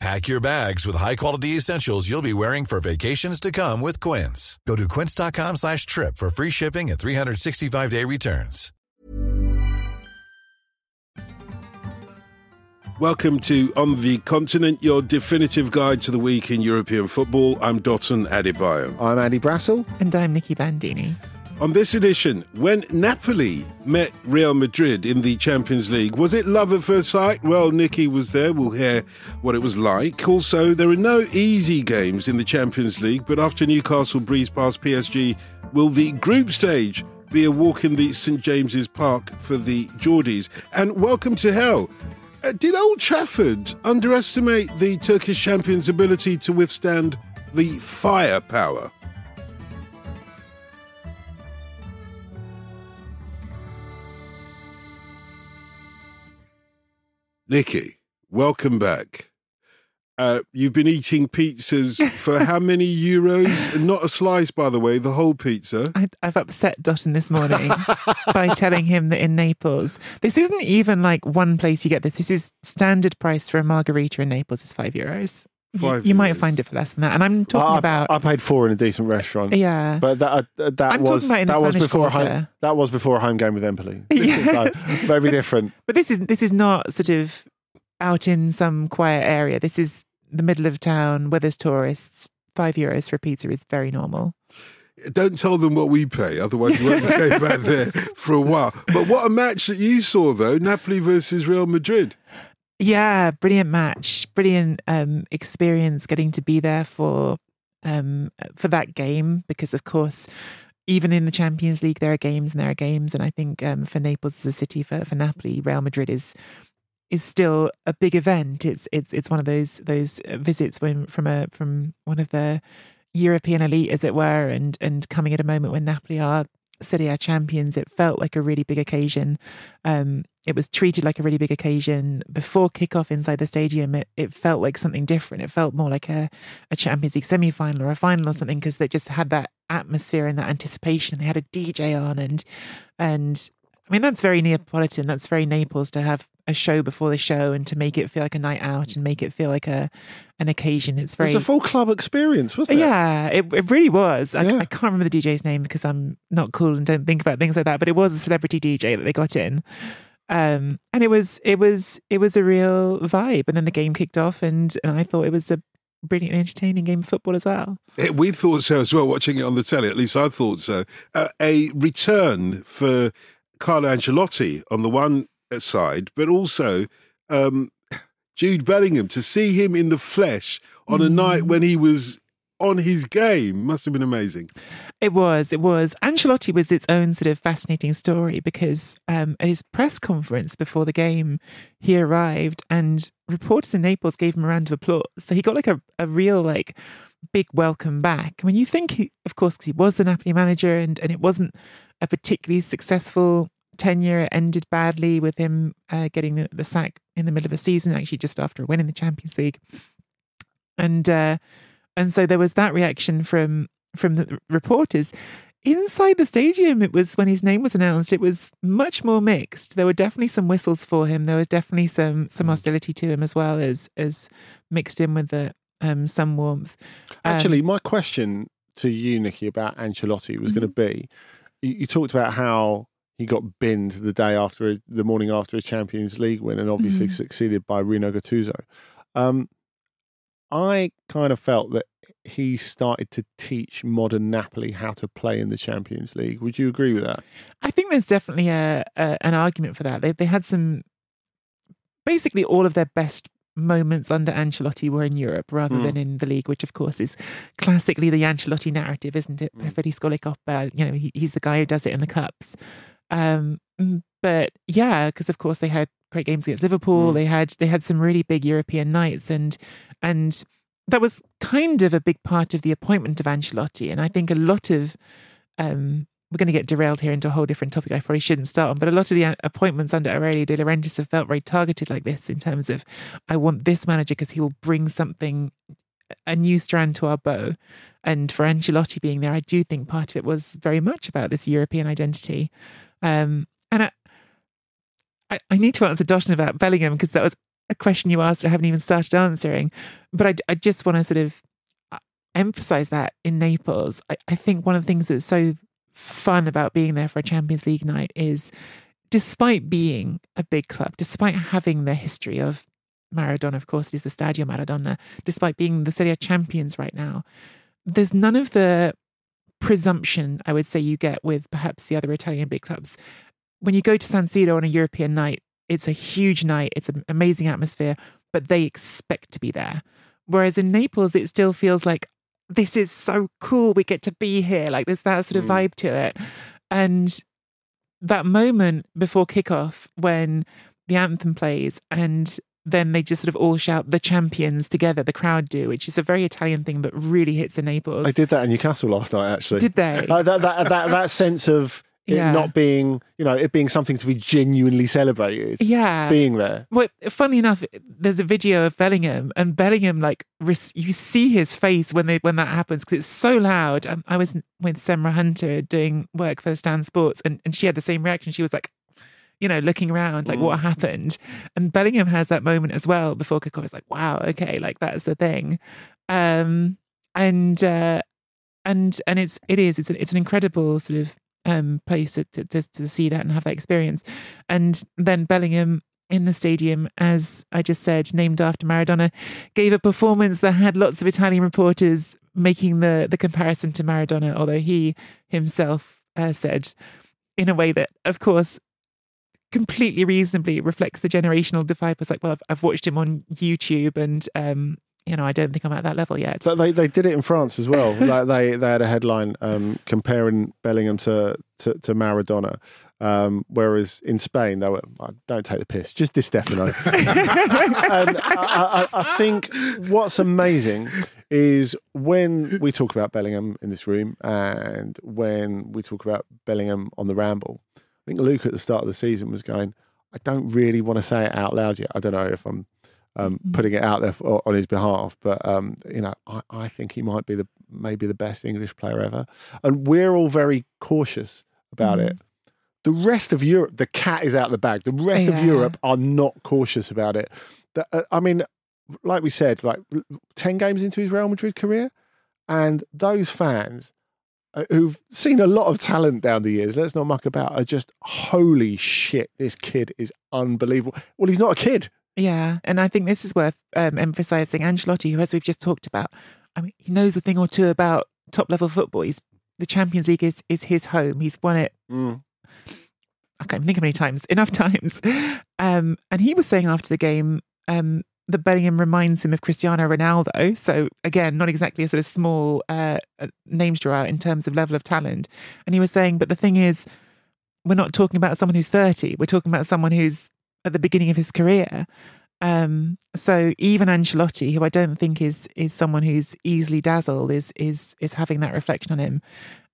Pack your bags with high-quality essentials you'll be wearing for vacations to come with Quince. Go to quince.com slash trip for free shipping and 365-day returns. Welcome to On the Continent, your definitive guide to the week in European football. I'm Dotun Adebayo. I'm Andy Brassell. And I'm Nicky Bandini. On this edition, when Napoli met Real Madrid in the Champions League, was it love at first sight? Well, Nicky was there. We'll hear what it was like. Also, there are no easy games in the Champions League, but after Newcastle breezed past PSG, will the group stage be a walk in the St James's Park for the Geordies? And welcome to hell. Uh, did Old Trafford underestimate the Turkish champions' ability to withstand the firepower? Nicky, welcome back. Uh, you've been eating pizzas for how many euros? Not a slice, by the way, the whole pizza. I, I've upset Dotun this morning by telling him that in Naples, this isn't even like one place you get this. This is standard price for a margherita in Naples is five euros. You, Five you might euros. find it for less than that. And I'm talking I, about I paid four in a decent restaurant. yeah. But that uh, that I'm was talking about in the that was Spanish before a home, Quarter. that was before a home game with Empoli. This is Yes. like very different. But this is this is not sort of out in some quiet area. This is the middle of town where there's tourists. Five euros for a pizza is very normal. Don't tell them what we pay, otherwise we won't be going back there for a while. But what a match that you saw, though Napoli versus Real Madrid. Yeah, brilliant match, brilliant um, experience getting to be there for um, for that game because, of course, even in the Champions League, there are games and there are games, and I think um, for Naples as a city, for for Napoli, Real Madrid is is still a big event. It's it's it's one of those those uh, visits when from a from one of the European elite, as it were, and and coming at a moment when Napoli are Serie A champions, it felt like a really big occasion. Um, it was treated like a really big occasion before kickoff inside the stadium. It it felt like something different. It felt more like a, a Champions League semi final or a final or something because they just had that atmosphere and that anticipation. They had a DJ on and and I mean that's very Neapolitan. That's very Naples to have a show before the show and to make it feel like a night out and make it feel like a an occasion. It's It very was a full club experience, wasn't it? yeah, it, it really was. I, Yeah. I can't remember the DJ's name because I'm not cool and don't think about things like that. But it was a celebrity DJ that they got in, um, and it was it was it was a real vibe. And then the game kicked off, and and I thought it was a brilliant, entertaining game of football as well. Eh, We thought so as well, watching it on the telly. At least I thought so. Uh, a return for Carlo Ancelotti on the one side, but also um, Jude Bellingham to see him in the flesh on a night when he was on his game must have been amazing. It was, it was. Ancelotti was its own sort of fascinating story because um, at his press conference before the game, he arrived and reporters in Naples gave him a round of applause. So he got like a, a real, like, big welcome back. When you think, he, of course, because he was the Napoli manager and, and it wasn't a particularly successful tenure, ended badly with him uh, getting the, the sack in the middle of a season, actually just after a win in the Champions League. And, uh, and so there was that reaction from from the reporters. Inside the stadium it was when his name was announced it was much more mixed. There were definitely some whistles for him. There was definitely some some hostility to him as well as as mixed in with the um some warmth. Um, Actually, my question to you, Nicky, about Ancelotti was going to be: you, you talked about how he got binned the day after the morning after a Champions League win, and obviously Mhm. succeeded by Rino Gattuso. Um, I kind of felt that he started to teach modern Napoli how to play in the Champions League. Would you agree with that? I think there's definitely a, a an argument for that. They they had some basically all of their best moments under Ancelotti were in Europe rather Mm. than in the league, which of course is classically the Ancelotti narrative, isn't it? Mm. Preferisco le coppe. You know, he, he's the guy who does it in the cups. Um, mm, but yeah, because of course they had great games against Liverpool. Mm. They had they had some really big European nights, and and that was kind of a big part of the appointment of Ancelotti. And I think a lot of um, we're going to get derailed here into a whole different topic I probably shouldn't start on, but a lot of the uh, appointments under Aurelio De Laurentiis have felt very targeted like this in terms of, I want this manager because he will bring something, a new strand to our bow. And for Ancelotti being there, I do think part of it was very much about this European identity. Um, and I, I, I need to answer Dotun about Bellingham because that was a question you asked I haven't even started answering. But I, I just want to sort of uh, emphasize that in Naples. I, I think one of the things that's so fun about being there for a Champions League night is despite being a big club, despite having the history of Maradona, of course, it is the Stadio Maradona, despite being the Serie A champions right now, there's none of the presumption I would say you get with perhaps the other Italian big clubs. When you go to San Siro on a European night, it's a huge night, it's an amazing atmosphere, but they expect to be there. Whereas in Naples, it still feels like this is so cool. We get to be here. Like there's that sort of Mm. vibe to it. And that moment before kickoff when the anthem plays and then they just sort of all shout the champions together, the crowd do, which is a very Italian thing, but really hits in Naples. They did that in Newcastle last night, actually. Did they? Like that, that, that, that sense of it Yeah. not being, you know, it being something to be genuinely celebrated, yeah. being there. Well, funny enough, there's a video of Bellingham, and Bellingham like res- you see his face when they when that happens because it's so loud. Um, I was with Semra Hunter doing work for Stan Sports, and, and she had the same reaction. She was like, you know, looking around like what happened, and Bellingham has that moment as well before kickoff. It's like, wow, okay, like that's the thing, um, and uh, and and it's it is it's an, it's an incredible sort of um place to, to to to see that and have that experience, and then Bellingham in the stadium, as I just said, named after Maradona, gave a performance that had lots of Italian reporters making the the comparison to Maradona, although he himself uh, said in a way that, of course, completely reasonably reflects the generational divide. Was like, well, I've, I've watched him on YouTube, and um, you know, I don't think I'm at that level yet. So they, they did it in France as well. like they they had a headline um, comparing Bellingham to to, to Maradona. Um, whereas in Spain, they were, "Oh, don't take the piss, just Di Stefano. and I, I, I think what's amazing is when we talk about Bellingham in this room and when we talk about Bellingham on the ramble, I think Luke at the start of the season was going, I don't really want to say it out loud yet. I don't know if I'm um, putting it out there for, on his behalf, but um, you know, I, I think he might be the maybe the best English player ever, and we're all very cautious about it. The rest of Europe, the cat is out of the bag. The rest of Europe are not cautious about it. The, uh, I mean, like we said, like ten games into his Real Madrid career, and those fans who've seen a lot of talent down the years, let's not muck about, are just holy shit. This kid is unbelievable. Well, he's not a kid. Yeah, and I think this is worth um, emphasizing. Ancelotti, who, as we've just talked about, I mean, he knows a thing or two about top level football. He's the Champions League is is his home. He's won it. I can't even think how many times. Enough times. Um, and he was saying after the game um, that Bellingham reminds him of Cristiano Ronaldo. So again, not exactly a sort of small uh, uh, names drawer in terms of level of talent. And he was saying, but the thing is, we're not talking about someone who's 30. We're talking about someone who's at the beginning of his career. Um, so even Ancelotti, who I don't think is is someone who's easily dazzled, is is is having that reflection on him.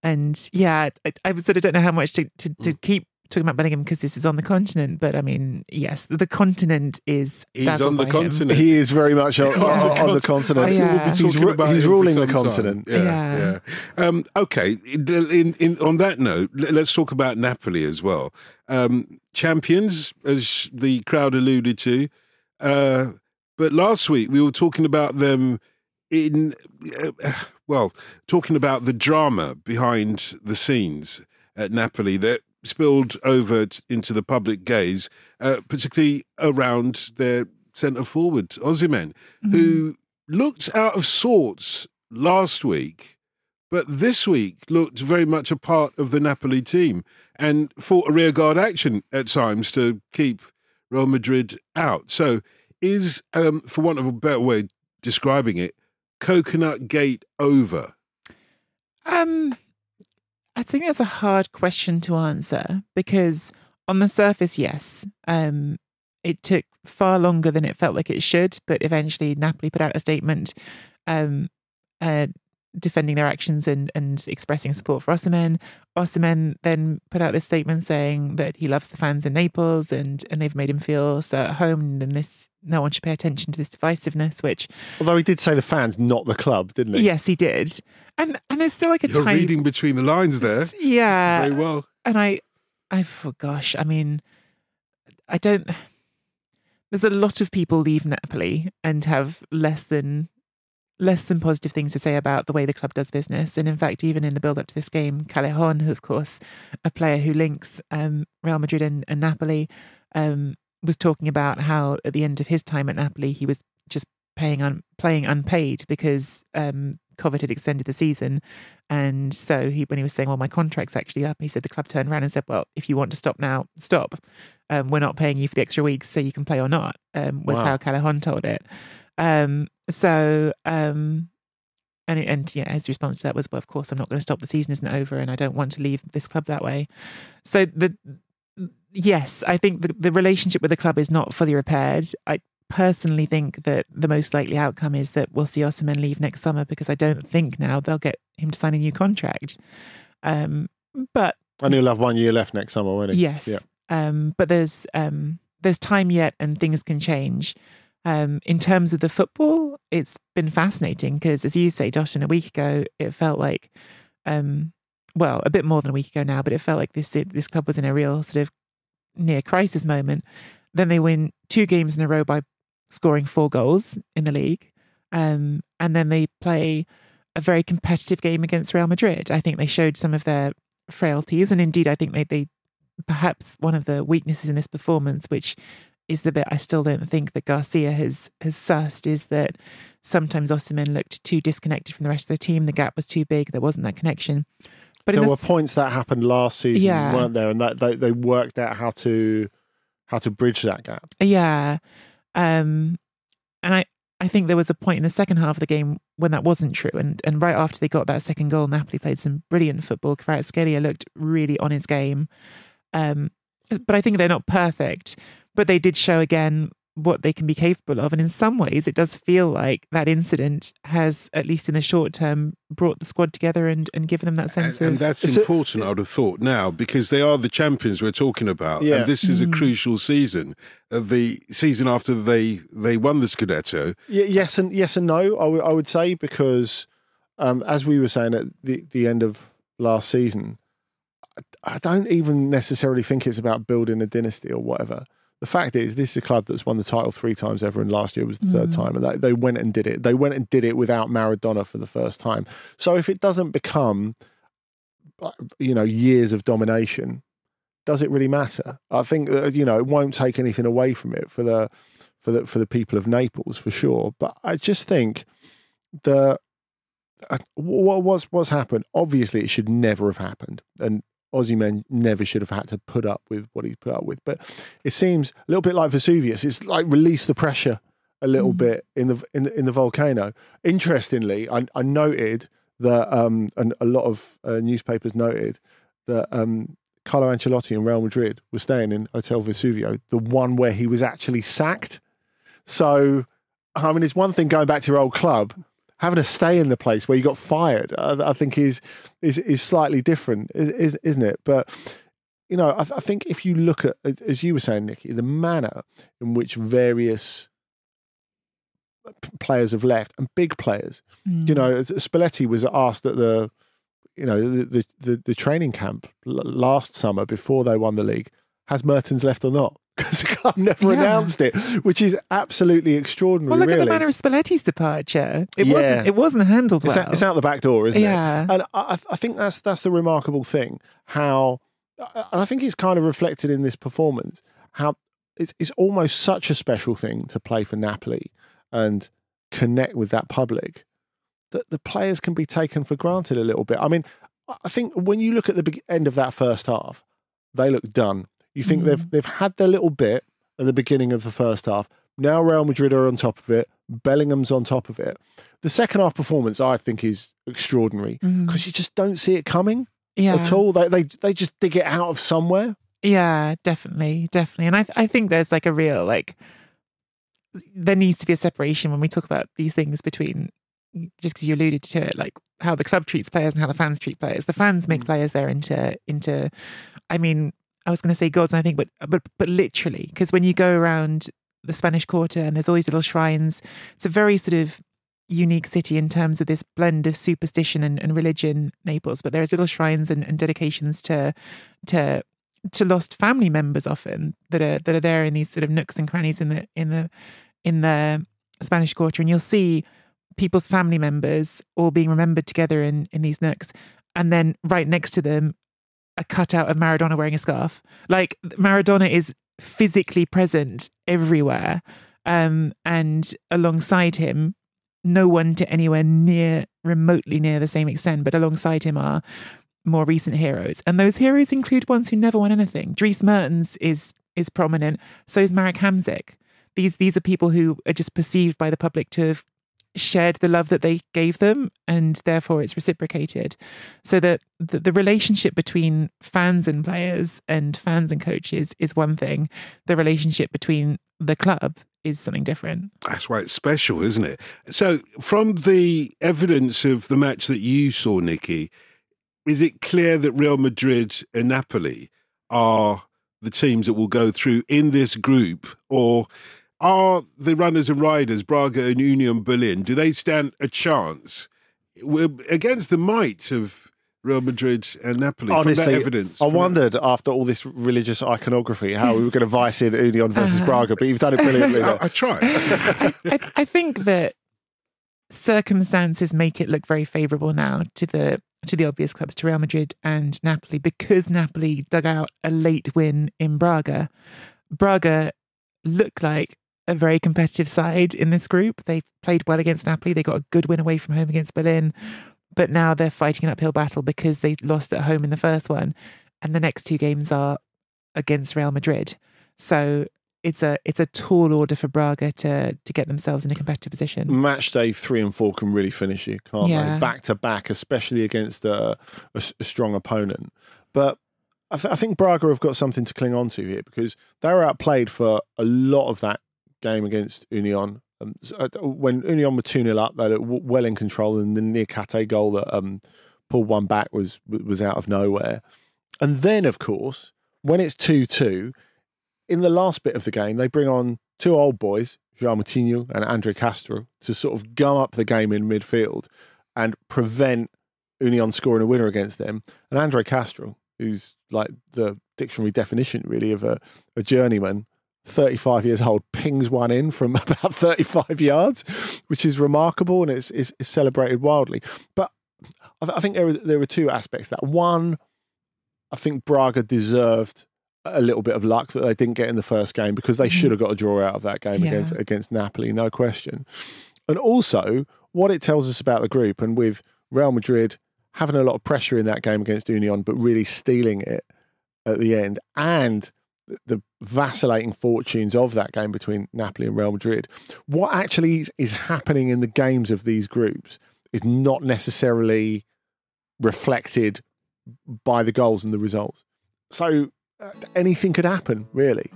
And yeah, I, I sort of don't know how much to to, to keep talking about Bellingham because this is on the continent. But I mean, yes, the, the continent is He's on the by him. continent. He is very much on, on, on the continent. I thought we'd be He's, talking ru- about he's him for ruling the some time. continent. Yeah, Yeah. yeah. Um, okay. In, in, on that note, let's talk about Napoli as well. Um, champions, as the crowd alluded to. Uh, but last week we were talking about them in, uh, well, talking about the drama behind the scenes at Napoli that spilled over t- into the public gaze, uh, particularly around their centre forward, Osimhen, who looked out of sorts last week, but this week looked very much a part of the Napoli team and fought a rearguard action at times to keep Real Madrid out. So, is, um, for want of a better way of describing it, Coconut Gate over? Um, I think that's a hard question to answer because on the surface, yes, um, it took far longer than it felt like it should, but eventually Napoli put out a statement um, uh, defending their actions and, and expressing support for Osimhen. Osimhen then put out this statement saying that he loves the fans in Naples and, and they've made him feel so at home and this no one should pay attention to this divisiveness, which Although he did say the fans, not the club, didn't he? yes, he did. And and there's still like a You're tiny reading between the lines there. Yeah. Very well. and I, I, oh gosh, I mean, I don't. There's a lot of people leave Napoli and have less than less than positive things to say about the way the club does business. And in fact, even in the build up to this game, Callejon, who of course a player who links um, Real Madrid and, and Napoli, um, was talking about how at the end of his time at Napoli, he was just paying un- playing unpaid because um, COVID had extended the season. And so he, when he was saying, "Well, my contract's actually up," he said the club turned around and said, "Well, if you want to stop now, stop. Um, we're not paying you for the extra weeks, so you can play or not." Um, was Wow. how Callejon told it. Um, so, um, and and yeah, his response to that was, "Well, of course, I'm not going to stop. The season isn't over, and I don't want to leave this club that way." So the yes, I think the, the relationship with the club is not fully repaired. I personally think that the most likely outcome is that we'll see Osimhen leave next summer because I don't think now they'll get him to sign a new contract. Um, but And he'll have one year left next summer, won't he? yes, Yeah. um, but there's um, there's time yet, and things can change. Um, in terms of the football, it's been fascinating because, as you say, Dotun, a week ago it felt like, um, well, a bit more than a week ago now, but it felt like this this club was in a real sort of near crisis moment. Then they win two games in a row by scoring four goals in the league, um, and then they play a very competitive game against Real Madrid. I think they showed some of their frailties, and indeed, I think they they perhaps one of the weaknesses in this performance, which is the bit I still don't think that Garcia has has sussed, is that sometimes Osimhen looked too disconnected from the rest of the team. The gap was too big. There wasn't that connection. But there the were points that happened last season, Yeah. weren't there? And that they, they worked out how to how to bridge that gap. Yeah. Um, and I, I think there was a point in the second half of the game when that wasn't true. And and right after they got that second goal, Napoli played some brilliant football. Kvaratskhelia looked really on his game. Um, but I think they're not perfect. But they did show again what they can be capable of. And in some ways, it does feel like that incident has, at least in the short term, brought the squad together and, and given them that And, sense and of. that's It's important, I would have thought, now, because they are the champions we're talking about. Yeah. And this is a Mm. crucial season. Uh, the season after they, they won the Scudetto. Y- yes and yes and no. I would- I would say because, um, as we were saying at the the end of last season, I, I don't even necessarily think it's about building a dynasty or whatever. The fact is, this is a club that's won the title three times ever, and last year was the third Mm. time, and they, they went and did it. They went and did it without Maradona for the first time. So if it doesn't become, uh, you know, years of domination, does it really matter? I think uh, you know it won't take anything away from it for the for the for the people of Naples for sure. But I just think the uh, what what's what's happened. Obviously, it should never have happened, and Osimhen never should have had to put up with what he put up with. But it seems a little bit like Vesuvius. It's like release the pressure a little Mm. bit in the in the, in the volcano. Interestingly, I, I noted that, um, and a lot of uh, newspapers noted that um, Carlo Ancelotti in Real Madrid was staying in Hotel Vesuvio, the one where he was actually sacked. So, I mean, it's one thing going back to your old club, having to stay in the place where you got fired. I, I think is is is slightly different, is, is isn't it? But you know, I, I think if you look at, as- as you were saying, Nicky, the manner in which various players have left and big players Mm. you know, Spalletti was asked at the, you know, the the, the, the training camp l- last summer before they won the league, has Mertens left or not? Because the club never Yeah. announced it, which is absolutely extraordinary. well, look really. at the manner of Spalletti's departure. It Yeah. wasn't. It wasn't handled it's, well. out, it's out the back door, isn't Yeah. it? Yeah. And I, I- I think that's that's the remarkable thing. How, and I think it's kind of reflected in this performance. How it's it's almost such a special thing to play for Napoli and connect with that public that the players can be taken for granted a little bit. I mean, I think when you look at the end of that first half, they look done. You think Mm. they've they've had their little bit at the beginning of the first half. Now Real Madrid are on top of it. Bellingham's on top of it. The second half performance, I think, is extraordinary because you just don't see it coming yeah. at all. They, they they just dig it out of somewhere. Yeah, definitely, definitely. And I I think there's like a real like there needs to be a separation when we talk about these things between just because you alluded to it, like how the club treats players and how the fans treat players. The fans make players there into into I mean, I was gonna say gods and I think but but but literally, because when you go around the Spanish Quarter and there's all these little shrines, it's a very sort of unique city in terms of this blend of superstition and, and religion, Naples. But there's little shrines and, and dedications to to to lost family members often that are that are there in these sort of nooks and crannies in the in the in the Spanish Quarter, and you'll see people's family members all being remembered together in in these nooks, and then right next to them, a cutout of Maradona wearing a scarf. Like Maradona is physically present everywhere, um, and alongside him, no one to anywhere near remotely near the same extent, but alongside him are more recent heroes. And those heroes include ones who never won anything. Dries Mertens is is prominent. So is Marek Hamsik. These these are people who are just perceived by the public to have shared the love that they gave them and therefore it's reciprocated. So that the, the relationship between fans and players and fans and coaches is one thing. The relationship between the club is something different. That's why it's special, isn't it? So, from the evidence of the match that you saw, Nicky, is it clear that Real Madrid and Napoli are the teams that will go through in this group, or are the runners and riders, Braga and Union Berlin, do they stand a chance against the might of Real Madrid and Napoli from Honestly, that evidence? I from that- wondered after all this religious iconography how we were going to vice in Union versus Braga, but you've done it brilliantly. I, there. I try. I, I think that circumstances make it look very favourable now to the to the obvious clubs, to Real Madrid and Napoli, because Napoli dug out a late win in Braga. Braga look like a very competitive side in this group. They played well against Napoli. They got a good win away from home against Berlin, but now they're fighting an uphill battle because they lost at home in the first one, and the next two games are against Real Madrid. So it's a it's a tall order for Braga to to get themselves in a competitive position. Match day three and four can really finish you, can't Yeah. they? Back to back, especially against a a strong opponent. But I, th- I think Braga have got something to cling on to here because they were outplayed for a lot of that game against Union. Um, uh, when Union were 2 0 up, they were well in control, and the Niakate goal that um, pulled one back was was out of nowhere. And then, of course, when it's 2 2, in the last bit of the game, they bring on two old boys, João Moutinho and Andre Castro, to sort of gum up the game in midfield and prevent Union scoring a winner against them. And Andre Castro, who's like the dictionary definition really of a, a journeyman, 35 years old, pings one in from about 35 yards, which is remarkable and it's, it's, it's celebrated wildly. But I, th- I think there were, there were two aspects that. One, I think Braga deserved a little bit of luck that they didn't get in the first game because they should mm. have got a draw out of that game Yeah. against against Napoli, no question. And also, what it tells us about the group, and with Real Madrid having a lot of pressure in that game against Union, but really stealing it at the end, and the vacillating fortunes of that game between Napoli and Real Madrid, what actually is, happening in the games of these groups is not necessarily reflected by the goals and the results. So uh, anything could happen, really.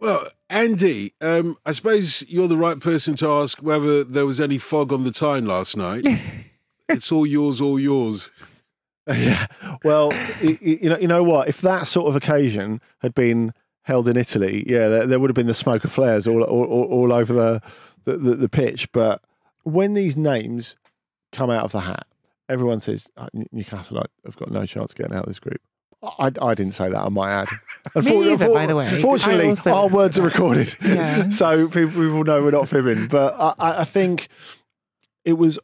Well, Andy, um, I suppose you're the right person to ask whether there was any fog on the Tyne last night. it's all yours, all yours. yeah. Well, you know, you know what? If that sort of occasion had been held in Italy, yeah, there, there would have been the smoke of flares all all, all, all over the, the, the the pitch. But when these names come out of the hat, everyone says oh, Newcastle have got no chance of getting out of this group. I, I didn't say that. I might add. Me either, by the way. Fortunately, our words are recorded, Yeah. so people, people know we're not fibbing. But I, I I think it was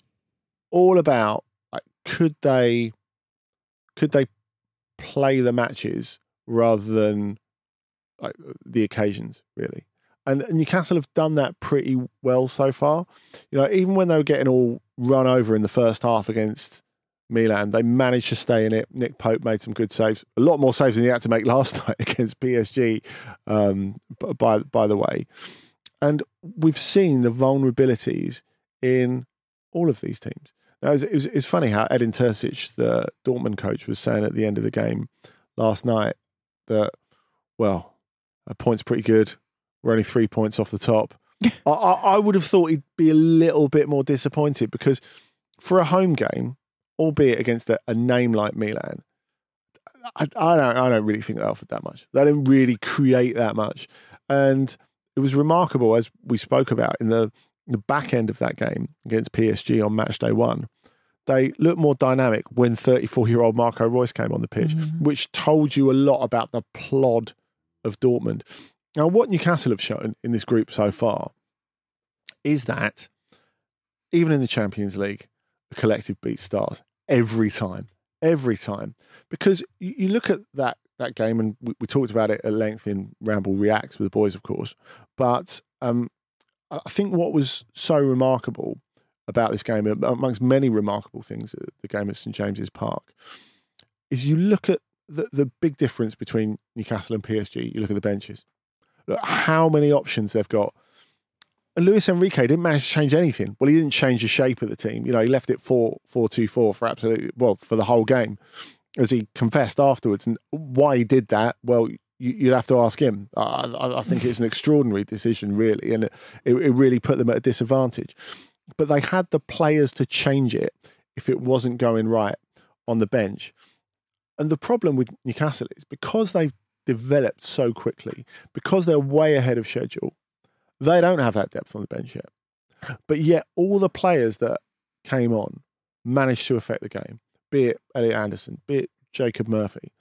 all about like, could they could they play the matches rather than like the occasions really And Newcastle have done that pretty well so far. You know, even when they were getting all run over in the first half against Milan, they managed to stay in it. Nick Pope made some good saves, a lot more saves than he had to make last night against PSG. Um, by by the way, and we've seen the vulnerabilities in all of these teams. Now, it was, it was, funny how Edin Terzic, the Dortmund coach, was saying at the end of the game last night that, well, a point's pretty good. We're only three points off the top. I, I, would have thought he'd be a little bit more disappointed because for a home game, albeit against a, a name like Milan, I, I, don't, I don't really think they offered that much. They didn't really create that much. And it was remarkable, as we spoke about in the, the back end of that game against PSG on match day one. They looked more dynamic when 34 year old Marco Reus came on the pitch, mm-hmm. which told you a lot about the plod of Dortmund. Now, what Newcastle have shown in this group so far is that even in the Champions League, the collective beat stars every time, every time. Because you, you look at that that game, and we, we, talked about it at length in Ramble Reacts with the boys, of course. But um, I think what was so remarkable about this game, amongst many remarkable things at the game at St James's Park, is you look at the, the big difference between Newcastle and PSG. You look at the benches look how many options they've got. And Luis Enrique didn't manage to change anything. Well, he didn't change the shape of the team. You know, he left it 4 4 2 4 for absolutely, well, for the whole game, as he confessed afterwards. And why he did that, well, you, would have to ask him. I, I, think it's an extraordinary decision, really. And it, it really put them at a disadvantage. But they had the players to change it if it wasn't going right on the bench. And the problem with Newcastle is because they've developed so quickly because they're way ahead of schedule. They don't have that depth on the bench yet. But yet, all the players that came on managed to affect the game, be it Elliot Anderson, be it Jacob Murphy.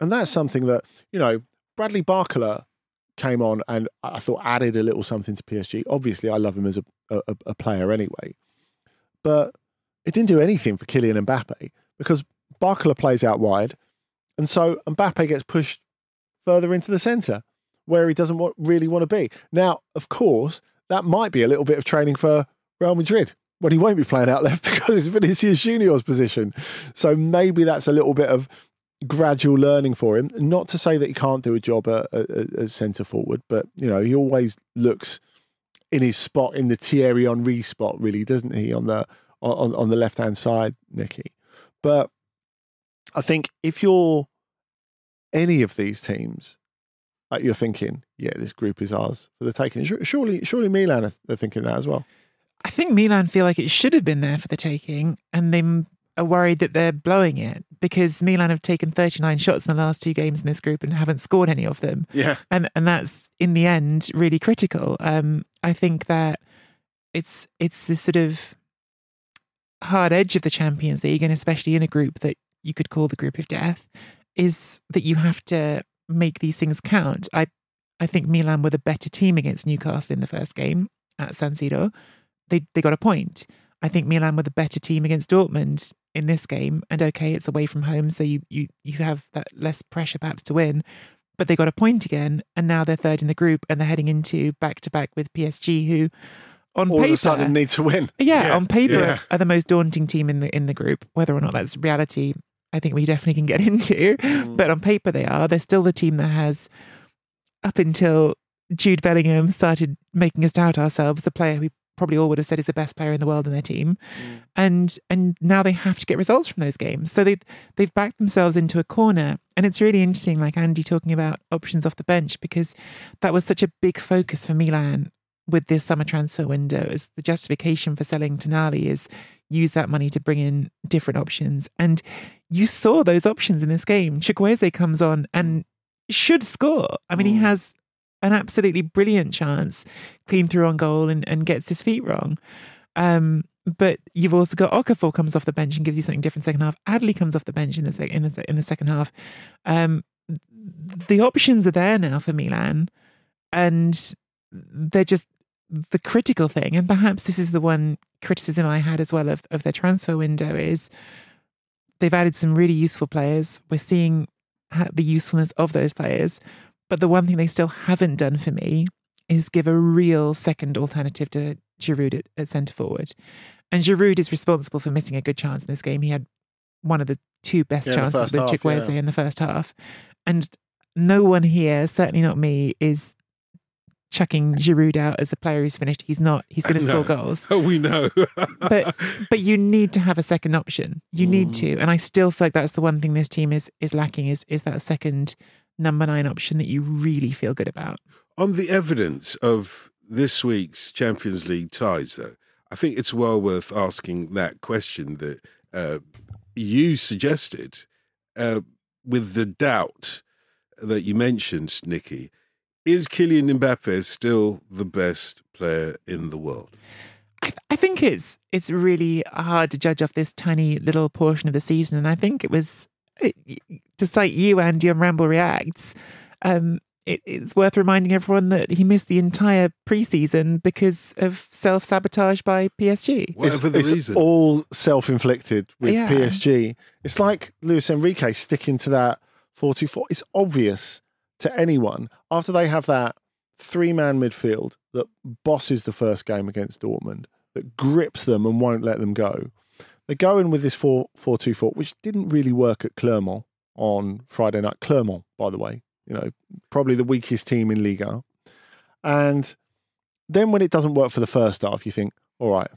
And that's something that, you know, Bradley Barcola came on and I thought added a little something to PSG. Obviously, I love him as a, a, a player anyway. But it didn't do anything for Kylian Mbappe because Barcola plays out wide. And so Mbappe gets pushed further into the centre where he doesn't want, really want to be. Now, of course, that might be a little bit of training for Real Madrid when he won't be playing out left because it's Vinicius Junior's position. So maybe that's a little bit of gradual learning for him. Not to say that he can't do a job at, centre forward, but you know he always looks in his spot in the Thierry Henry spot, really, doesn't he? On the on on the left hand side, Nicky. But I think if you're any of these teams, like you're thinking, yeah, this group is ours for the taking. Surely, surely Milan are thinking that as well. I think Milan feel like it should have been there for the taking, and they are worried that they're blowing it because Milan have taken 39 shots in the last two games in this group and haven't scored any of them. Yeah, and and that's in the end really critical. Um, I think that it's it's this sort of hard edge of the Champions League, and especially in a group that you could call the group of death is that you have to make these things count. I I think Milan were the better team against Newcastle in the first game at San Siro. They they got a point. I think Milan were the better team against Dortmund in this game. And okay, it's away from home, so you you you have that less pressure perhaps to win. But they got a point again, and now they're third in the group, and they're heading into back to back with PSG, who on all paper of a sudden need to win. Yeah, yeah. on paper yeah. are the most daunting team in the in the group. Whether or not that's reality, I think we definitely can get into. Mm. But on paper, they are. They're still the team that has, up until Jude Bellingham started making us doubt ourselves, the player we probably all would have said is the best player in the world in their team, mm. and and now they have to get results from those games. So they they've backed themselves into a corner, and it's really interesting, like Andy talking about options off the bench because that was such a big focus for Milan with this summer transfer window. As the justification for selling Tonali is use that money to bring in different options. And you saw those options in this game. Chukwueze comes on and should score. I mean, mm. he has an absolutely brilliant chance, clean through on goal and, and gets his feet wrong. Um, but you've also got Okafor comes off the bench and gives you something different second half. Adli comes off the bench in the sec- in the, in the second half. Um, the options are there now for Milan, and they're just the critical thing, and perhaps this is the one criticism I had as well of, of their transfer window is they've added some really useful players. We're seeing the usefulness of those players. But the one thing they still haven't done for me is give a real second alternative to Giroud at, at centre forward. And Giroud is responsible for missing a good chance in this game. He had one of the two best Yeah, chances with half, yeah. in the first half. And no one here, certainly not me, is chucking Giroud out as a player who's finished. He's not. He's going to score goals. Oh, we know. But but you need to have a second option. You need Mm. to. And I still feel like that's the one thing this team is is lacking is is that second number nine option that you really feel good about. On the evidence of this week's Champions League ties, though, I think it's well worth asking that question that uh, you suggested uh, with the doubt that you mentioned, Nicky. Is Kylian Mbappe still the best player in the world? I, th- I think it's it's really hard to judge off this tiny little portion of the season, and I think it was to cite you, Andy, on Ramble Reacts. Um, it, it's worth reminding everyone that he missed the entire preseason because of self sabotage by PSG. Whatever it's, the it's reason. all self-inflicted with Yeah. PSG. It's like Luis Enrique sticking to that 4-2-4. It's obvious to anyone after they have that three-man midfield that bosses the first game against Dortmund, that grips them and won't let them go. They go in with this 4-4-2-4, which didn't really work at Clermont on Friday night. Clermont, by the way, you know, probably the weakest team in Liga. And then when it doesn't work for the first half, you think, all right,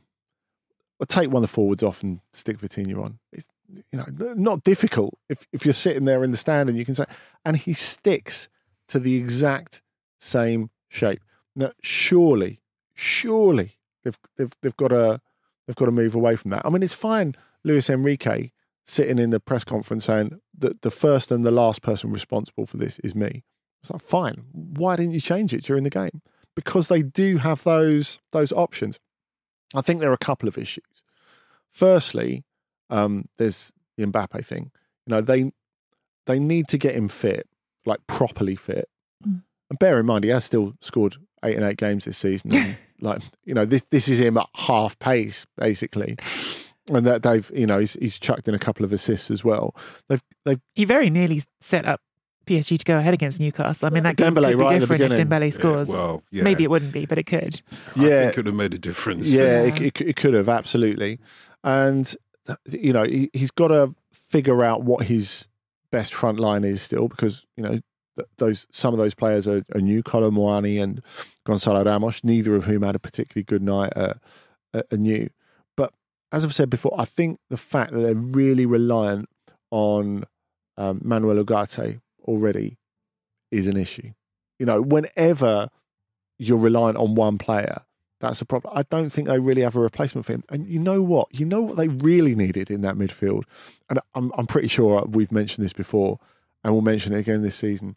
well, take one of the forwards off and stick Vitinha on. It's you know not difficult if if you're sitting there in the stand and you can say, and he sticks to the exact same shape. Now, surely, surely they've they've they've got to they've got to move away from that. I mean, it's fine. Luis Enrique sitting in the press conference saying that the first and the last person responsible for this is me. It's like fine. Why didn't you change it during the game? Because they do have those those options. I think there are a couple of issues. Firstly, um, there's the Mbappe thing. You know, they they need to get him fit, like properly fit. Mm. And bear in mind, he has still scored eight and eight games this season. And, like, you know, this this is him at half pace, basically. And that they've, you know, he's he's chucked in a couple of assists as well. They've they've He very nearly set up PSG to go ahead against Newcastle. I mean, that game could be right different if beginning. Dembele Yeah, scores. well, yeah. Maybe it wouldn't be, but it could. I Yeah. think it would have made a difference. Yeah, Yeah. It, it, it could have absolutely, and you know he, he's got to figure out what his best front line is still because you know th- those some of those players are, are new, Kolo Muani and Gonzalo Ramos, neither of whom had a particularly good night at, at, at new. But as I've said before, I think the fact that they're really reliant on um, Manuel Ugarte already is an issue. You know, whenever you're reliant on one player, that's a problem. I don't think they really have a replacement for him. And you know what? You know what they really needed in that midfield? And I'm, I'm pretty sure we've mentioned this before and we'll mention it again this season.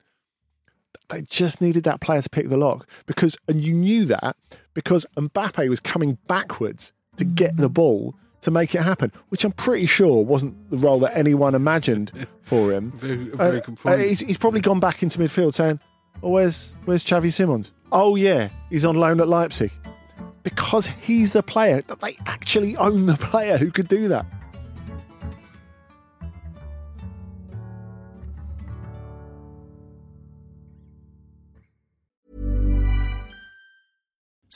They just needed that player to pick the lock because, and you knew that because Mbappe was coming backwards to get the ball to make it happen, which I'm pretty sure wasn't the role that anyone imagined for him. Very, very Uh, good uh, he's, he's probably gone back into midfield saying, oh, where's, where's Xavi Simons? Oh, yeah, he's on loan at Leipzig. Because he's the player that they actually own the player who could do that.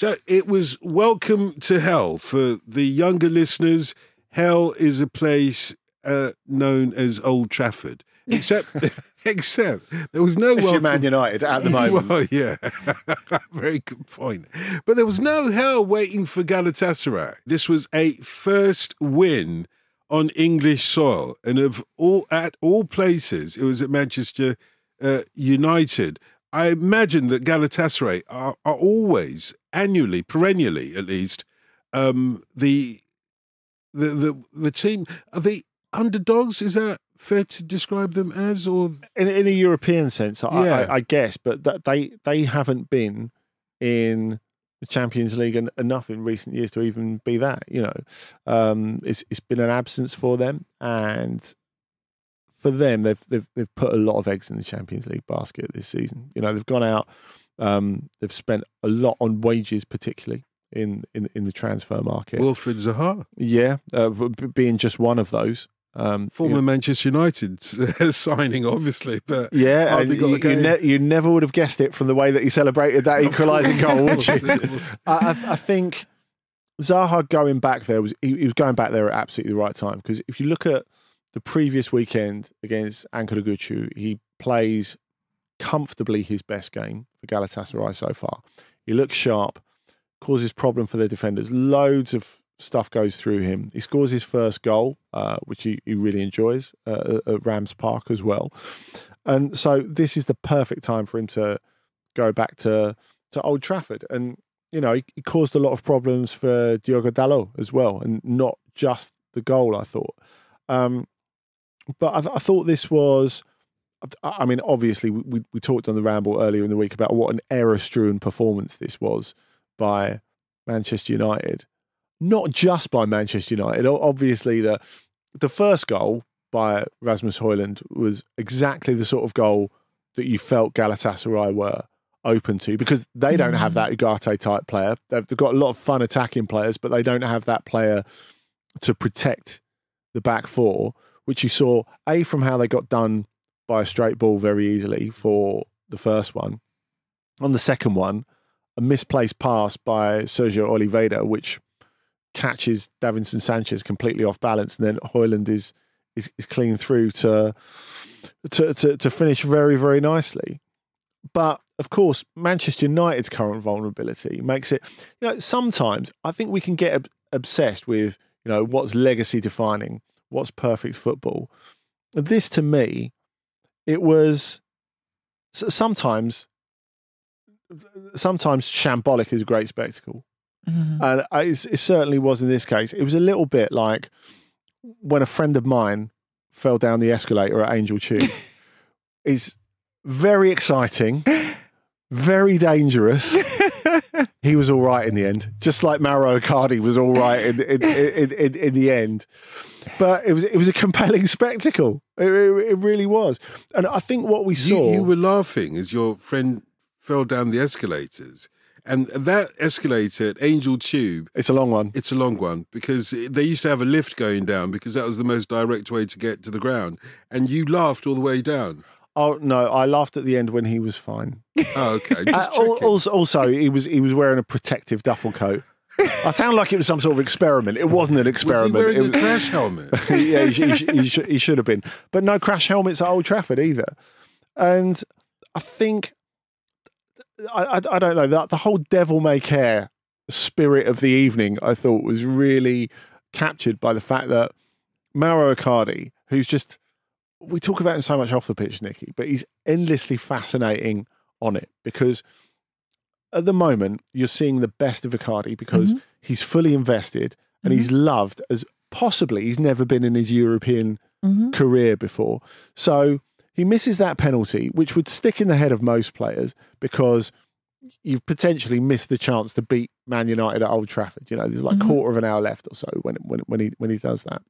So it was welcome to hell for the younger listeners. Hell is a place uh, known as Old Trafford, except except there was no welcome. Man United at the moment. Well, yeah, very good point. But there was no hell waiting for Galatasaray. This was a first win on English soil, and of all at all places, it was at Manchester uh, United. I imagine that Galatasaray are, are always annually, perennially at least, um, the the the the team are they underdogs? Is that fair to describe them as, or in, in a European sense, I, Yeah. I, I guess, but that they they haven't been in the Champions League en- enough in recent years to even be that. You know, um, it's it's been an absence for them, and for them, they've they've they've put a lot of eggs in the Champions League basket this season. You know, they've gone out, um, they've spent a lot on wages, particularly in in in the transfer market. Wilfred Zaha? yeah, uh, being just one of those. Um, you Former know, Manchester United signing, obviously, but Yeah, you, you, ne- you never would have guessed it from the way that he celebrated that equalising goal. would you? I, I, I think Zaha going back there was he, he was going back there at absolutely the right time because if you look at the previous weekend against Ankaragucu, he plays comfortably his best game for Galatasaray so far. He looks sharp, causes problem for their defenders. Loads of stuff goes through him. He scores his first goal, uh, which he, he really enjoys uh, at- at Rams Park as well. And so this is the perfect time for him to go back to to Old Trafford. And you know, he, he caused a lot of problems for Diogo Dalot as well, and not just the goal. I thought, um, but I, th- I thought this was. I mean, obviously, we, we, talked on the ramble earlier in the week about what an error-strewn performance this was by Manchester United. Not just by Manchester United. Obviously, the the first goal by Rasmus Højlund was exactly the sort of goal that you felt Galatasaray were open to because they don't have mm. that Ugarte type player. They've got a lot of fun attacking players, but they don't have that player to protect the back four, which you saw a from how they got done by a straight ball very easily for the first one. On the second one, a misplaced pass by Sergio Oliveira, which catches Davinson Sanchez completely off balance, and then Højlund is is, is clean through to, to to to finish very very nicely. But of course, Manchester United's current vulnerability makes it. You know, sometimes I think we can get ob- obsessed with you know what's legacy defining, what's perfect football. This to me, it was sometimes sometimes shambolic is a great spectacle. Mhm. And I- it certainly was in this case. It was a little bit like when a friend of mine fell down the escalator at Angel Tube. it's very exciting, very dangerous. He was all right in the end, just like Mauro Icardi was all right in, in, in, in, in the end. But it was it was a compelling spectacle. It, it, it really was. And I think what we You, saw. you were laughing as your friend fell down the escalators, and that escalator at Angel Tube. it's a long one. It's a long one because they used to have a lift going down because that was the most direct way to get to the ground, and you laughed all the way down. Oh no, I laughed at the end when he was fine. Oh, okay. Uh, also, also, he was he was wearing a protective duffel coat. I sound like it was some sort of experiment. It wasn't an was he experiment. wearing It a was- crash helmet? yeah, he, he, he, sh- he should have been. But no crash helmets at Old Trafford either. And I think, I, I, I don't know, that the whole devil may care spirit of the evening, I thought was really captured by the fact that Mauro Icardi, who's just, we talk about him so much off the pitch, Nicky, but he's endlessly fascinating on it because at the moment, you're seeing the best of Icardi because Mhm. he's fully invested and Mhm. he's loved as possibly he's never been in his European Mhm. career before. So he misses that penalty, which would stick in the head of most players because you've potentially missed the chance to beat Man United at Old Trafford. You know, there's like Mhm. quarter of an hour left or so when when when he when he does that,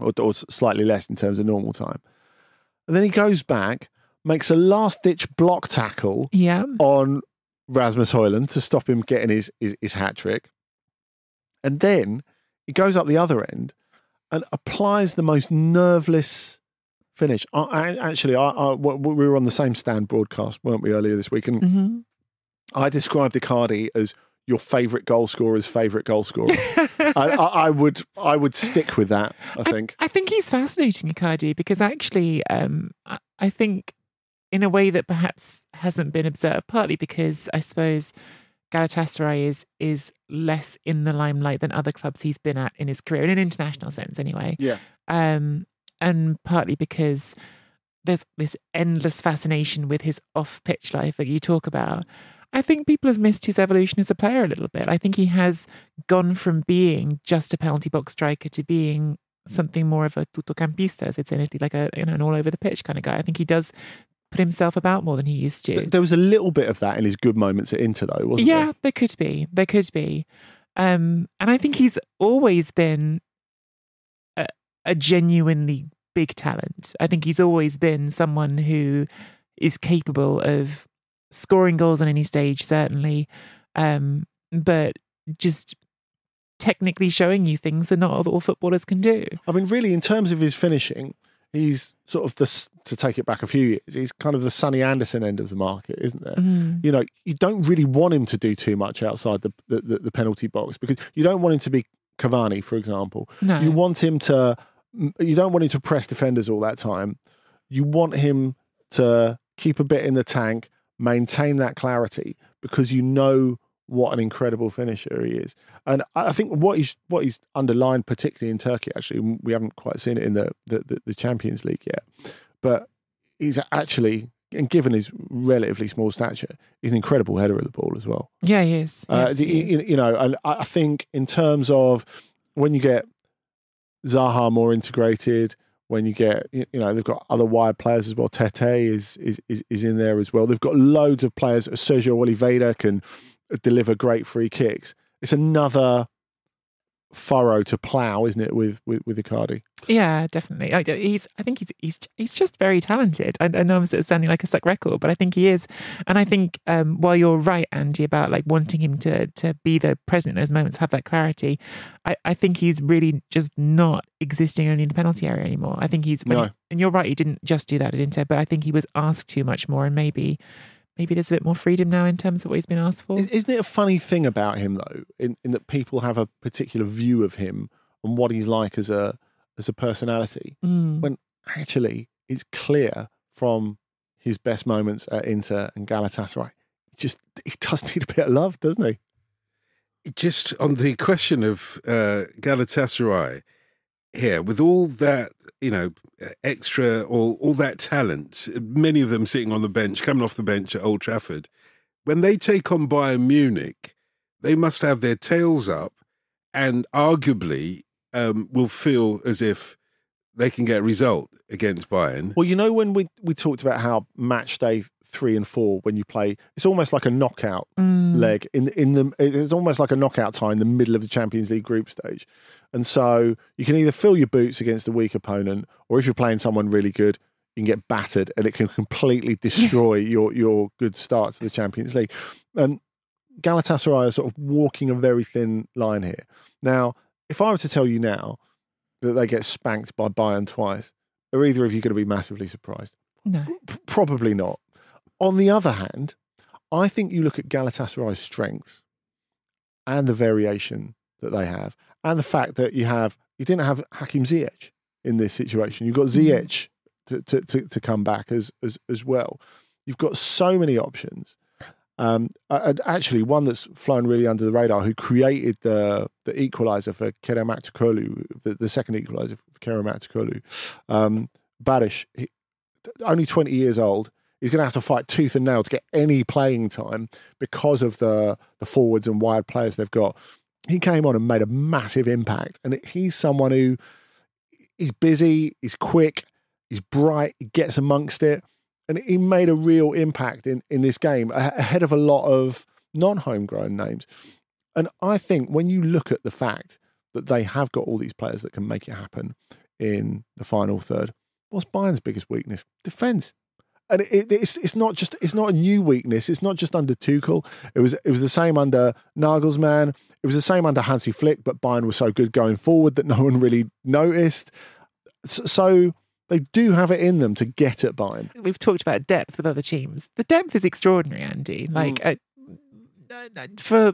or, or slightly less in terms of normal time. And then he goes back, makes a last ditch block tackle Yeah. on Rasmus Højlund to stop him getting his, his, his hat trick. And then he goes up the other end and applies the most nerveless finish. I, I, actually, I, I, we were on the same stand broadcast, weren't we, earlier this week? And hmm I described Icardi as your favourite goal scorer's favourite goal scorer. I, I, I would I would stick with that, I think. I think he's fascinating, Icardi, because actually, um, I, I think in a way that perhaps hasn't been observed, partly because I suppose Galatasaray is is less in the limelight than other clubs he's been at in his career, in an international sense, anyway. Yeah. Um, and partly because there's this endless fascination with his off-pitch life that you talk about. I think people have missed his evolution as a player a little bit. I think he has gone from being just a penalty box striker to being something more of a tuttocampista, as it's in Italy, like a you know an all over the pitch kind of guy. I think he does put himself about more than he used to. There was a little bit of that in his good moments at Inter, though, wasn't yeah, there? Yeah, there could be. There could be. Um, and I think he's always been a, a genuinely big talent. I think he's always been someone who is capable of scoring goals on any stage, certainly, um, but just technically showing you things that not all footballers can do. I mean, really, in terms of his finishing, he's sort of the to take it back a few years. He's kind of the Sonny Anderson end of the market, isn't there? Mhm. You know, you don't really want him to do too much outside the the, the, the penalty box because you don't want him to be Cavani, for example. No. You want him to. You don't want him to press defenders all that time. You want him to keep a bit in the tank, maintain that clarity because you know what an incredible finisher he is. And I think what he's what he's underlined, particularly in Turkey, actually, we haven't quite seen it in the the, the, Champions League yet, but he's actually. And given his relatively small stature, he's an incredible header of the ball as well. Yeah, he is. Uh, Yes, the- he is. you, know, and I I think in terms of when you get Zaha more integrated, when you get you know they've got other wide players as well. Tete is is is, is in there as well. They've got loads of players. Sergio Oliveira can deliver great free kicks. It's another furrow to plough, isn't it? With with with Icardi. Yeah, definitely. I, he's. I think he's. He's. He's just very talented. I, I know I'm sort of sounding like a stuck record, but I think he is. And I think um, while you're right, Andy, about like wanting him to to be the president in those moments, have that clarity. I, I think he's really just not existing only in the penalty area anymore. I think he's. No. and you're right. He didn't just do that at Inter, but I think he was asked too much more, and maybe. Maybe there's a bit more freedom now in terms of what he's been asked for. Is- Isn't it a funny thing about him though, in, in that people have a particular view of him and what he's like as a as a personality, Mm. when actually it's clear from his best moments at Inter and Galatasaray, he just he does need a bit of love, doesn't he? just on the question of uh, Galatasaray here, with all that you know extra or all that talent, many of them sitting on the bench, coming off the bench at Old Trafford, when they take on Bayern Munich, they must have their tails up, and arguably um, will feel as if they can get a result against Bayern. Well, you know when we we talked about how match day three and four when you play, it's almost like a knockout Mm. leg in in the it's almost like a knockout tie in the middle of the Champions League group stage, and so you can either fill your boots against a weak opponent, or if you're playing someone really good, you can get battered, and it can completely destroy your your good start to the Champions League. And Galatasaray are sort of walking a very thin line here. Now, if I were to tell you now that they get spanked by Bayern twice, are either of you going to be massively surprised? No. P- Probably not. On the other hand, I think you look at Galatasaray's strengths and the variation that they have, and the fact that you have you didn't have Hakim Ziyech in this situation. You've got Ziyech to, to, to, to come back as, as as well. You've got so many options. Um, and actually, one that's flown really under the radar, who created the the equaliser for Kerem Aktürkoğlu, the, the second equaliser for Kerem Aktürkoğlu, um, Barış, he, only 20 years old. he's going to have to fight tooth and nail to get any playing time because of the the forwards and wide players they've got. He came on and made a massive impact, and he's someone who is busy, he's quick, he's bright, he gets amongst it, and he made a real impact in in this game ahead of a lot of non homegrown names. And I think when you look at the fact that they have got all these players that can make it happen in the final third, what's Bayern's biggest weakness? Defence. And it, it's it's not just it's not a new weakness. It's not just under Tuchel. It was it was the same under Nagelsmann. It was the same under Hansi Flick, but Bayern was so good going forward that no one really noticed. So they do have it in them to get at Bayern. We've talked about depth with other teams. The depth is extraordinary, Andy. Like mm. uh, for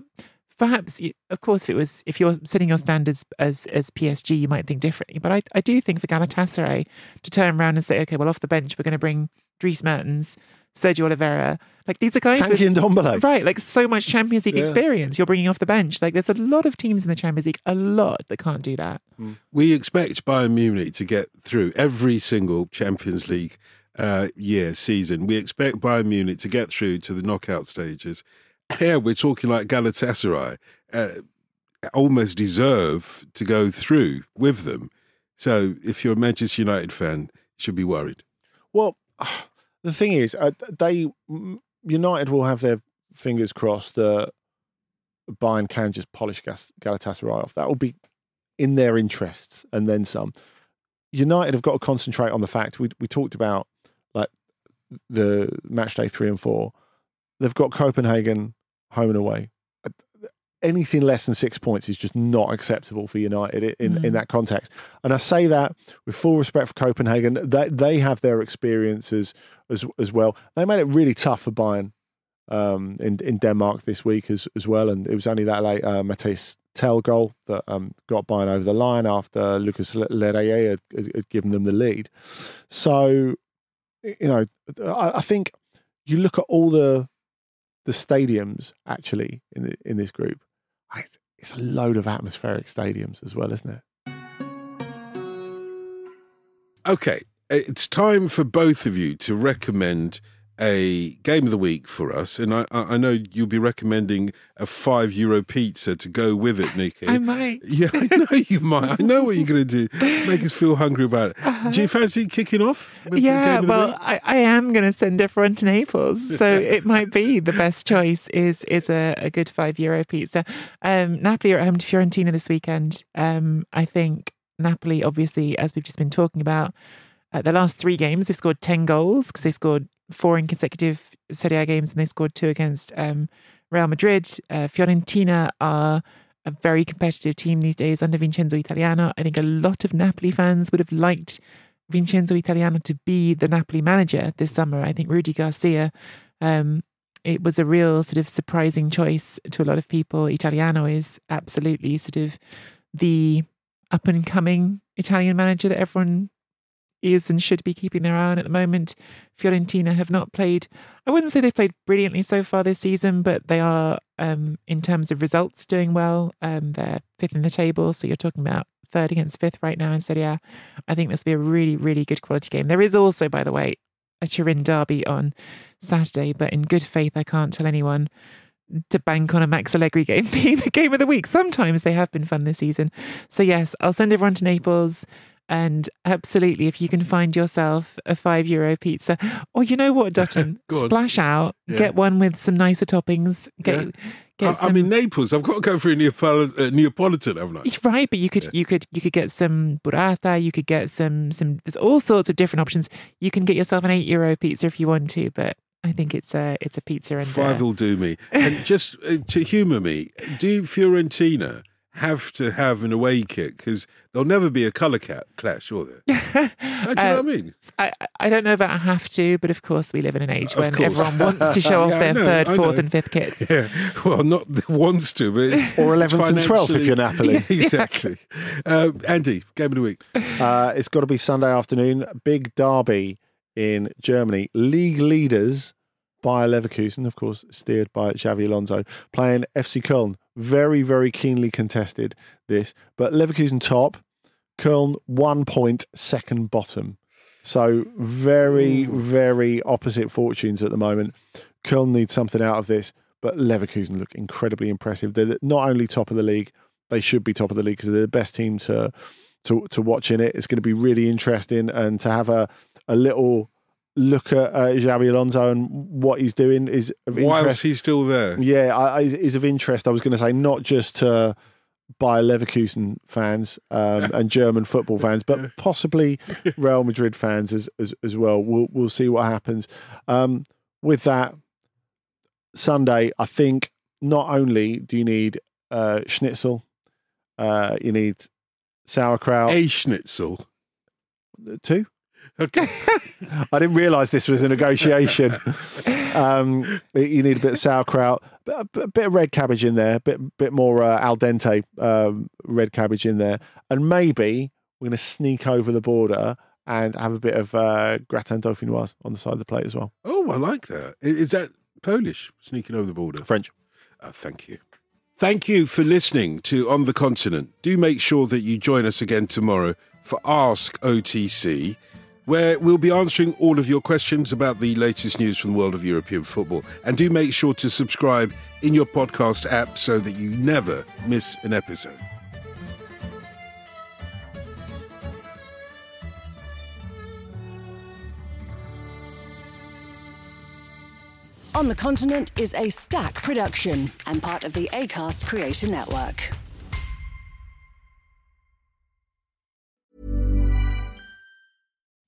perhaps, of course, if it was if you're setting your standards as as PSG, you might think differently. But I, I do think for Galatasaray to turn around and say, okay, well, off the bench, we're going to bring Dries Mertens, Sergio Oliveira. Like these are guys Tanguy with, Ndombele. right? Like so much Champions League yeah. experience you're bringing off the bench. Like there's a lot of teams in the Champions League, a lot that can't do that. Mm. We expect Bayern Munich to get through every single Champions League uh, year season. We expect Bayern Munich to get through to the knockout stages. Here we're talking like Galatasaray. Uh, almost deserve to go through with them. So if you're a Manchester United fan, you should be worried. Well, the thing is, uh, they United will have their fingers crossed that Bayern can just polish Galatasaray off. That will be in their interests, and then some. United have got to concentrate on the fact we we talked about like the match day three and four. They've got Copenhagen home and away. Anything less than six points is just not acceptable for United in, mm. in that context. And I say that with full respect for Copenhagen. They, they have their experiences as as well. They made it really tough for Bayern um, in in Denmark this week as as well, and it was only that late uh, Tel goal that um, got Bayern over the line after Lukas Lerager had, had, given them the lead. So, you know, I, I, think you look at all the the stadiums actually in the, in this group. It's, it's a load of atmospheric stadiums as well, isn't it? Okay, it's time for both of you to recommend a game of the week for us, and I, I know you'll be recommending a five euro pizza to go with it, Nicky. I might. Yeah, I know you might. I know what you're going to do. Make us feel hungry about it. Uh-huh. Do you fancy kicking off? yeah, well, I, I, am going to send everyone to Naples, so it might be the best choice. Is is a, a good five euro pizza. Um, Napoli are at home to Fiorentina this weekend. Um, I think Napoli, obviously, as we've just been talking about. Uh, the last three games, they've scored 10 goals because they scored four in consecutive Serie A games and they scored two against um, Real Madrid. Uh, Fiorentina are a very competitive team these days under Vincenzo Italiano. I think a lot of Napoli fans would have liked Vincenzo Italiano to be the Napoli manager this summer. I think Rudi Garcia, um, it was a real sort of surprising choice to a lot of people. Italiano is absolutely sort of the up and coming Italian manager that everyone is and should be keeping their eye on at the moment. Fiorentina have not played, I wouldn't say they've played brilliantly so far this season, but they are, um, in terms of results, doing well. Um, they're fifth in the table, so you're talking about third against fifth right now in Serie A. I think this will be a really, really good quality game. There is also, by the way, a Turin derby on Saturday, but in good faith, I can't tell anyone to bank on a Max Allegri game being the game of the week. Sometimes they have been fun this season. So, yes, I'll send everyone to Naples. And absolutely, if you can find yourself a five euro pizza, or you know what, Dotun, splash out, yeah. get one with some nicer toppings. Get, yeah. get I, some... I'm in Naples. I've got to go for a Neapol- uh, Neapolitan, haven't I? Right, but you could yeah. you could you could get some burrata. You could get some some. There's all sorts of different options. You can get yourself an eight euro pizza if you want to, but I think it's a it's a pizza and five will do me. And just uh, to humour me, do Fiorentina have to have an away kit because there'll never be a colour cat clash, will there? do you know what I uh, mean? I, I don't know about I have to, but of course we live in an age when everyone wants to show off yeah, their know, third, fourth, and fifth kits. Yeah, well, not wants to, but it's, or eleventh and twelfth if you're Napoli. Yeah, exactly. Uh, Andy, game of the week. Uh, it's got to be Sunday afternoon. Big derby in Germany. League leaders Bayer Leverkusen, of course, steered by Xabi Alonso, playing FC Köln. Very, very keenly contested this, but Leverkusen top, Köln one point, second bottom. So very, very opposite fortunes at the moment. Köln needs something out of this, but Leverkusen look incredibly impressive. They're not only top of the league, they should be top of the league because they're the best team to to to watch in it. It's going to be really interesting and to have a a little look at uh, Xabi Alonso and what he's doing is of Whilst interest. he's still there. Yeah, I, I, is of interest. I was going to say not just to Bayer Leverkusen fans um, and German football fans, but possibly Real Madrid fans as as, as well. We'll we'll see what happens. Um, with that Sunday, I think not only do you need uh, schnitzel, uh, you need sauerkraut. A schnitzel. Two. Okay. I didn't realise this was a negotiation. um, you need a bit of sauerkraut, a bit, of red cabbage in there, a bit bit more uh, al dente um, red cabbage in there, and maybe we're going to sneak over the border and have a bit of uh, gratin dauphinoise on the side of the plate as well. Oh, I like that. Is that Polish? Sneaking over the border. French. Uh, thank you. Thank you for listening to On the Continent. Do make sure that you join us again tomorrow for Ask OTC, where we'll be answering all of your questions about the latest news from the world of European football. And do make sure to subscribe in your podcast app so that you never miss an episode. On the Continent is a stack production and part of the ACAST Creator Network.